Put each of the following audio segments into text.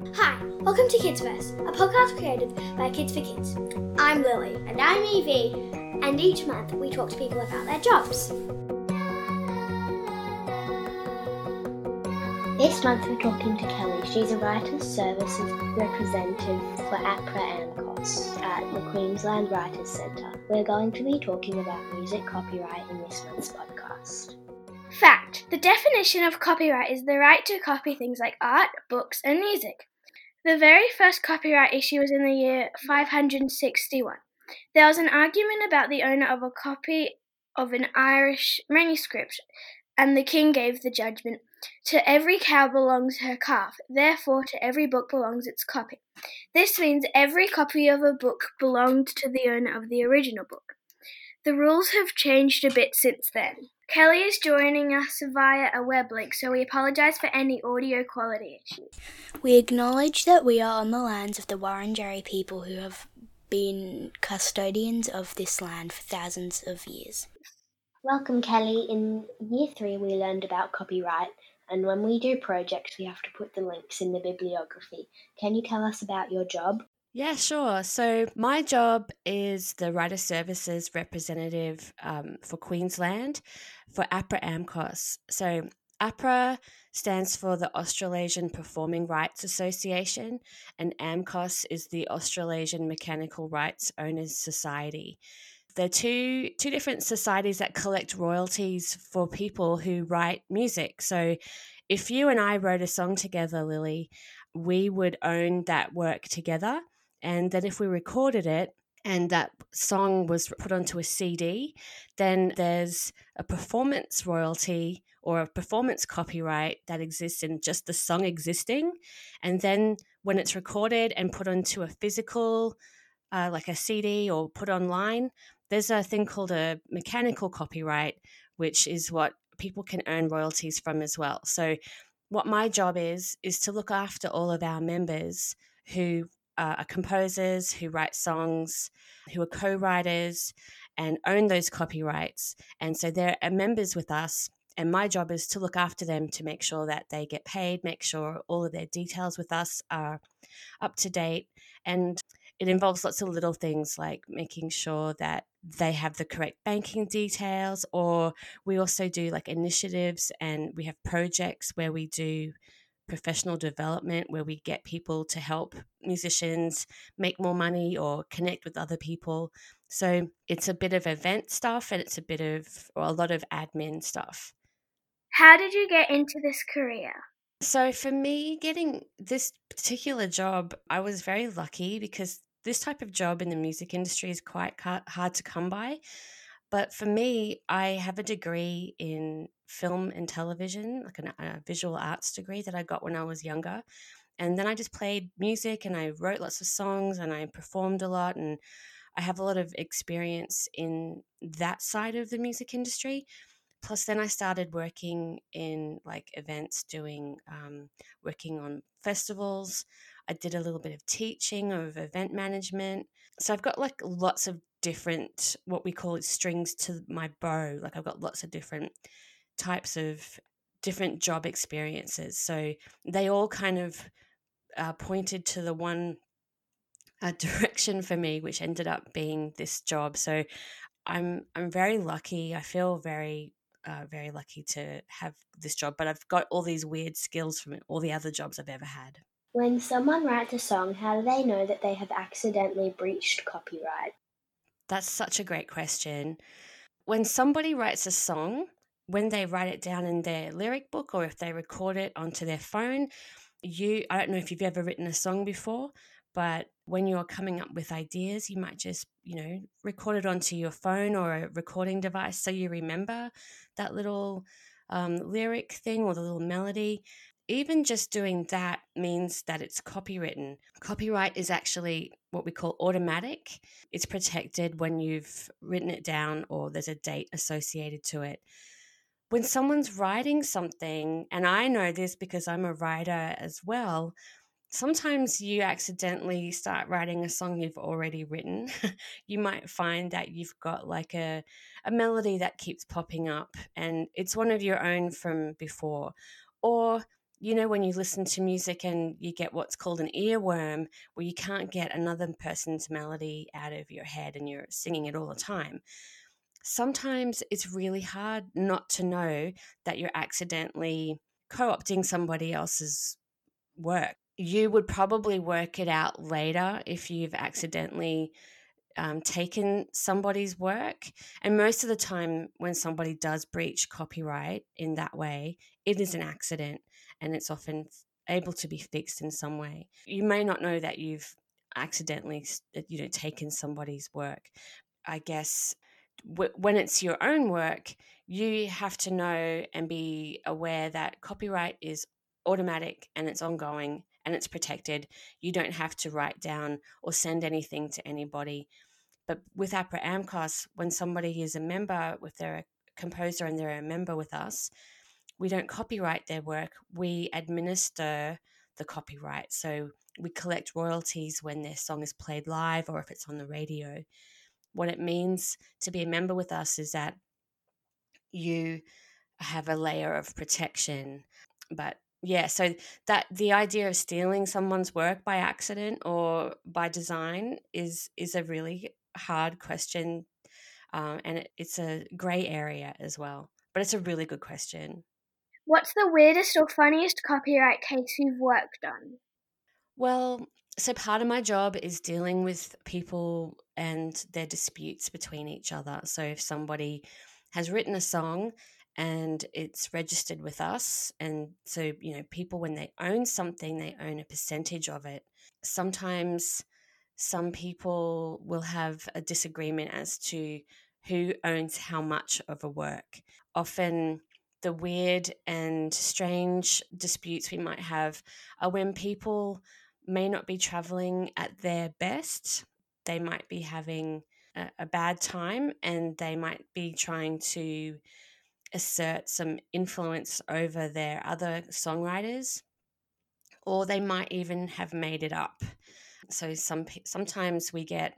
Hi, welcome to Kids Kidsverse, a podcast created by Kids for Kids. I'm Lily. And I'm Evie. And each month we talk to people about their jobs. This month we're talking to Kelly. She's a Writers Services representative for APRA AMCOS at the Queensland Writers Centre. We're going to be talking about music copyright in this month's podcast. Fact The definition of copyright is the right to copy things like art, books, and music. The very first copyright issue was in the year 561. There was an argument about the owner of a copy of an Irish manuscript, and the king gave the judgment To every cow belongs her calf, therefore to every book belongs its copy. This means every copy of a book belonged to the owner of the original book. The rules have changed a bit since then. Kelly is joining us via a web link, so we apologise for any audio quality issues. We acknowledge that we are on the lands of the Wurundjeri people who have been custodians of this land for thousands of years. Welcome, Kelly. In year three, we learned about copyright, and when we do projects, we have to put the links in the bibliography. Can you tell us about your job? Yeah, sure. So, my job is the Writer Services representative um, for Queensland for APRA AMCOS. So, APRA stands for the Australasian Performing Rights Association, and AMCOS is the Australasian Mechanical Rights Owners Society. They're two two different societies that collect royalties for people who write music. So, if you and I wrote a song together, Lily, we would own that work together and then if we recorded it and that song was put onto a CD, then there's a performance royalty or a performance copyright that exists in just the song existing. And then when it's recorded and put onto a physical, uh, like a CD or put online, there's a thing called a mechanical copyright, which is what people can earn royalties from as well. So, what my job is, is to look after all of our members who uh, are composers who write songs, who are co writers and own those copyrights. And so they're uh, members with us. And my job is to look after them to make sure that they get paid, make sure all of their details with us are up to date. And it involves lots of little things like making sure that they have the correct banking details, or we also do like initiatives and we have projects where we do professional development where we get people to help musicians make more money or connect with other people. So it's a bit of event stuff and it's a bit of, or a lot of admin stuff. How did you get into this career? So for me, getting this particular job, I was very lucky because this type of job in the music industry is quite hard to come by. But for me, I have a degree in film and television, like an, a visual arts degree that I got when I was younger. And then I just played music and I wrote lots of songs and I performed a lot. And I have a lot of experience in that side of the music industry. Plus, then I started working in like events, doing um, working on festivals. I did a little bit of teaching of event management. So I've got like lots of different what we call strings to my bow like i've got lots of different types of different job experiences so they all kind of uh, pointed to the one uh, direction for me which ended up being this job so i'm i'm very lucky i feel very uh, very lucky to have this job but i've got all these weird skills from all the other jobs i've ever had when someone writes a song how do they know that they have accidentally breached copyright that's such a great question. When somebody writes a song, when they write it down in their lyric book or if they record it onto their phone, you I don't know if you've ever written a song before, but when you're coming up with ideas, you might just, you know, record it onto your phone or a recording device so you remember that little um, lyric thing or the little melody even just doing that means that it's copywritten. Copyright is actually what we call automatic. It's protected when you've written it down or there's a date associated to it. When someone's writing something, and I know this because I'm a writer as well, sometimes you accidentally start writing a song you've already written. you might find that you've got like a, a melody that keeps popping up and it's one of your own from before. Or you know, when you listen to music and you get what's called an earworm, where you can't get another person's melody out of your head and you're singing it all the time. Sometimes it's really hard not to know that you're accidentally co opting somebody else's work. You would probably work it out later if you've accidentally um, taken somebody's work. And most of the time, when somebody does breach copyright in that way, it is an accident and it's often able to be fixed in some way. You may not know that you've accidentally you know taken somebody's work. I guess w- when it's your own work, you have to know and be aware that copyright is automatic and it's ongoing and it's protected. You don't have to write down or send anything to anybody. But with APRA AMCOS, when somebody is a member, if they're a composer and they're a member with us, we don't copyright their work, we administer the copyright. So we collect royalties when their song is played live or if it's on the radio. What it means to be a member with us is that you have a layer of protection. But yeah, so that the idea of stealing someone's work by accident or by design is is a really hard question, um, and it, it's a grey area as well. But it's a really good question. What's the weirdest or funniest copyright case you've worked on? Well, so part of my job is dealing with people and their disputes between each other. So if somebody has written a song and it's registered with us, and so, you know, people, when they own something, they own a percentage of it. Sometimes some people will have a disagreement as to who owns how much of a work. Often, the weird and strange disputes we might have are when people may not be traveling at their best. They might be having a, a bad time and they might be trying to assert some influence over their other songwriters, or they might even have made it up. So some sometimes we get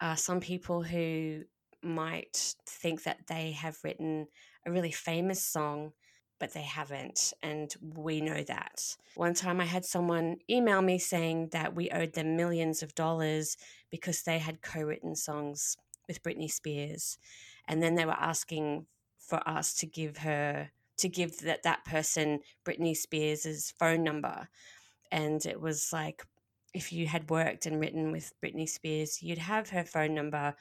uh, some people who might think that they have written a really famous song, but they haven't. And we know that. One time I had someone email me saying that we owed them millions of dollars because they had co written songs with Britney Spears. And then they were asking for us to give her, to give that, that person Britney Spears's phone number. And it was like, if you had worked and written with Britney Spears, you'd have her phone number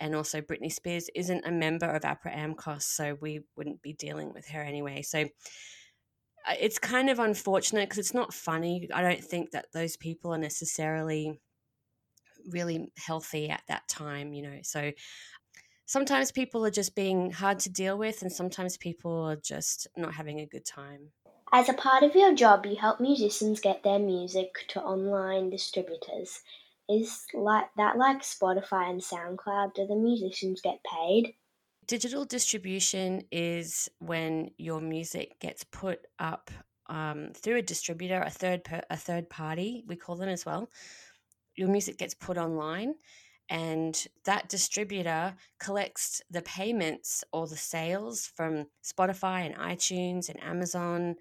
and also Britney Spears isn't a member of APRA AMCOS, so we wouldn't be dealing with her anyway. So uh, it's kind of unfortunate because it's not funny. I don't think that those people are necessarily really healthy at that time, you know. So sometimes people are just being hard to deal with, and sometimes people are just not having a good time. As a part of your job, you help musicians get their music to online distributors. Is like that like Spotify and SoundCloud? Do the musicians get paid? Digital distribution is when your music gets put up um, through a distributor, a third per, a third party, we call them as well. Your music gets put online, and that distributor collects the payments or the sales from Spotify and iTunes and Amazon.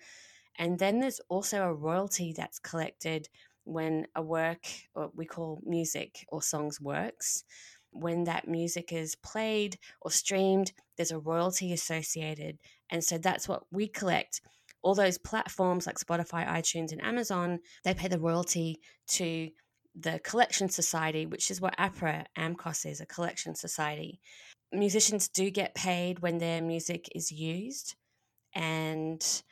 And then there's also a royalty that's collected when a work, or we call music or songs works, when that music is played or streamed, there's a royalty associated. And so that's what we collect. All those platforms like Spotify, iTunes, and Amazon, they pay the royalty to the Collection Society, which is what APRA AMCOS is a collection society. Musicians do get paid when their music is used, and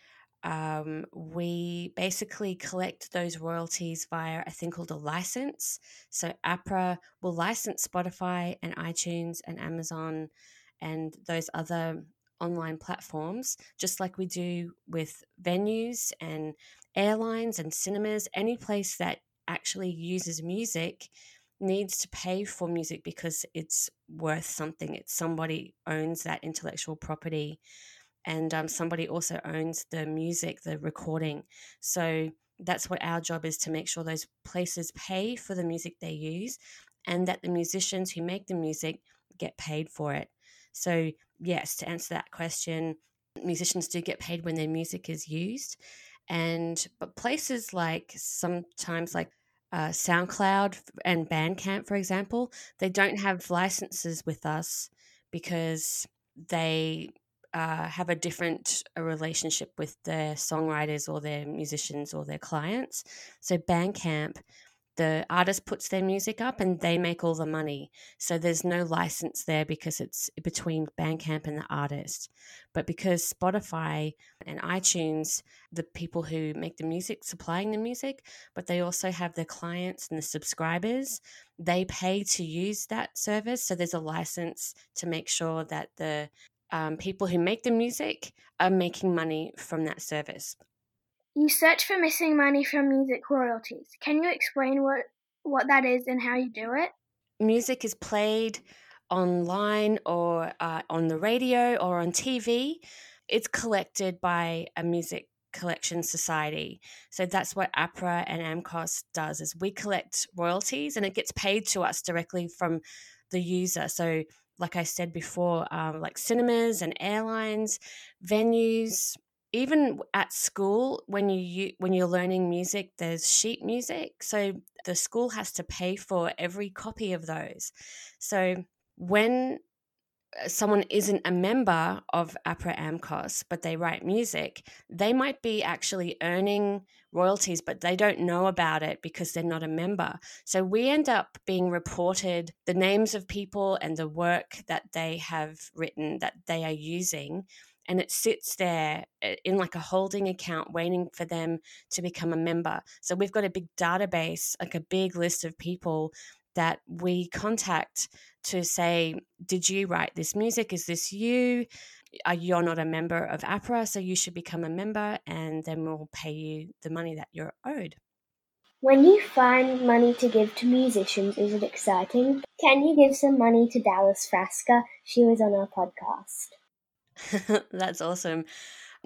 um, we basically collect those royalties via a thing called a license. So APRA will license Spotify and iTunes and Amazon and those other online platforms, just like we do with venues and airlines and cinemas. Any place that actually uses music needs to pay for music because it's worth something. It's somebody owns that intellectual property and um, somebody also owns the music, the recording. So that's what our job is to make sure those places pay for the music they use and that the musicians who make the music get paid for it. So, yes, to answer that question, musicians do get paid when their music is used. And but places like sometimes like uh, SoundCloud and Bandcamp, for example, they don't have licenses with us because they uh, have a different relationship with their songwriters or their musicians or their clients. So Bandcamp the artist puts their music up and they make all the money. So there's no license there because it's between Bandcamp and the artist. But because Spotify and iTunes, the people who make the music, supplying the music, but they also have the clients and the subscribers, they pay to use that service. So there's a license to make sure that the um, people who make the music are making money from that service. You search for missing money from music royalties. Can you explain what, what that is and how you do it? Music is played online or uh, on the radio or on TV. It's collected by a music collection society. So that's what APRA and AMCOS does is we collect royalties and it gets paid to us directly from the user. So like I said before, um, like cinemas and airlines, venues, even at school when you when you're learning music there's sheet music so the school has to pay for every copy of those. So when someone isn't a member of APRA AMCOS, but they write music, they might be actually earning royalties, but they don't know about it because they're not a member. So we end up being reported the names of people and the work that they have written that they are using and it sits there eh, in like a holding account waiting for them to become a member. So we've got a big database, like a big list of people that we contact to say, Did you write this music? Is this you? Are you're not a member of APRA, so you should become a member, and then we'll pay you the money that you're owed. When you find money to give to musicians, is it exciting? Can you give some money to Dallas Frasca? She was on our podcast. That's awesome.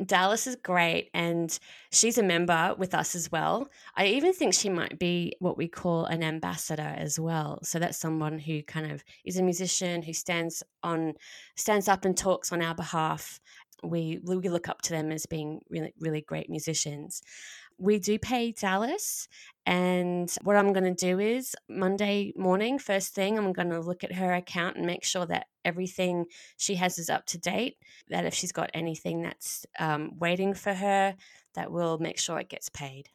Dallas is great and she's a member with us as well. I even think she might be what we call an ambassador as well. So that's someone who kind of is a musician who stands on stands up and talks on our behalf. We we look up to them as being really really great musicians we do pay Dallas. And what I'm going to do is Monday morning, first thing, I'm going to look at her account and make sure that everything she has is up to date. That if she's got anything that's um, waiting for her, that we'll make sure it gets paid.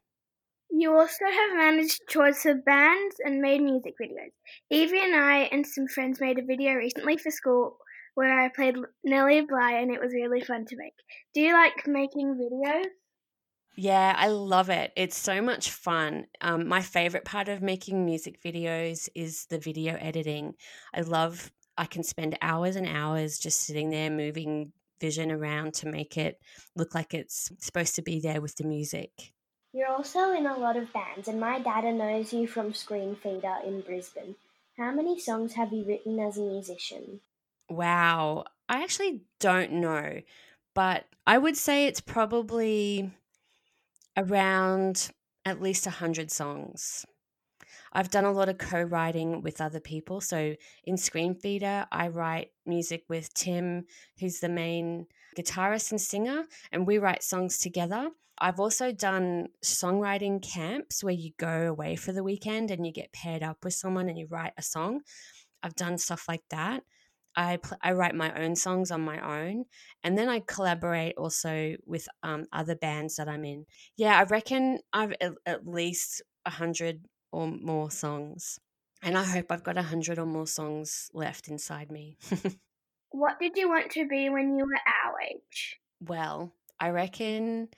You also have managed tours for bands and made music videos. Evie and I and some friends made a video recently for school where I played Nellie Bly and it was really fun to make. Do you like making videos? Yeah, I love it. It's so much fun. Um, my favorite part of making music videos is the video editing. I love, I can spend hours and hours just sitting there moving vision around to make it look like it's supposed to be there with the music. You're also in a lot of bands, and my data knows you from Screenfeeder in Brisbane. How many songs have you written as a musician? Wow, I actually don't know, but I would say it's probably around at least 100 songs. I've done a lot of co writing with other people. So in Screenfeeder, I write music with Tim, who's the main guitarist and singer, and we write songs together. I've also done songwriting camps where you go away for the weekend and you get paired up with someone and you write a song. I've done stuff like that. I pl- I write my own songs on my own, and then I collaborate also with um, other bands that I'm in. Yeah, I reckon I've at, at least a hundred or more songs, and I hope I've got a hundred or more songs left inside me. what did you want to be when you were our age? Well, I reckon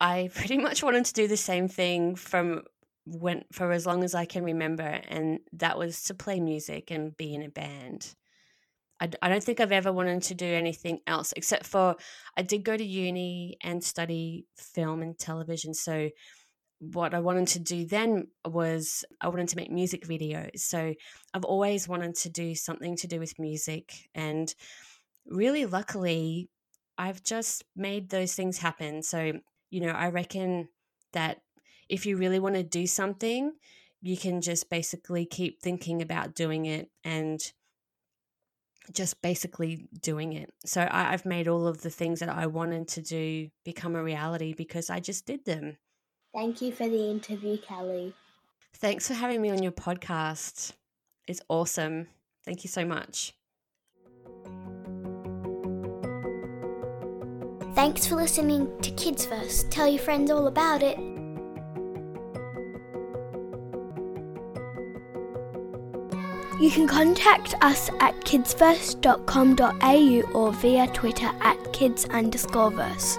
I pretty much wanted to do the same thing from when for as long as I can remember, and that was to play music and be in a band. I, I don't think I've ever wanted to do anything else except for I did go to uni and study film and television. So, what I wanted to do then was I wanted to make music videos. So, I've always wanted to do something to do with music. And really, luckily, I've just made those things happen. So, you know, I reckon that if you really want to do something, you can just basically keep thinking about doing it and just basically doing it. So I, I've made all of the things that I wanted to do become a reality because I just did them. Thank you for the interview, Kelly. Thanks for having me on your podcast. It's awesome. Thank you so much. Thanks for listening to Kidsverse. Tell your friends all about it. You can contact us at kidsverse.com.au or via Twitter at kids underscore verse.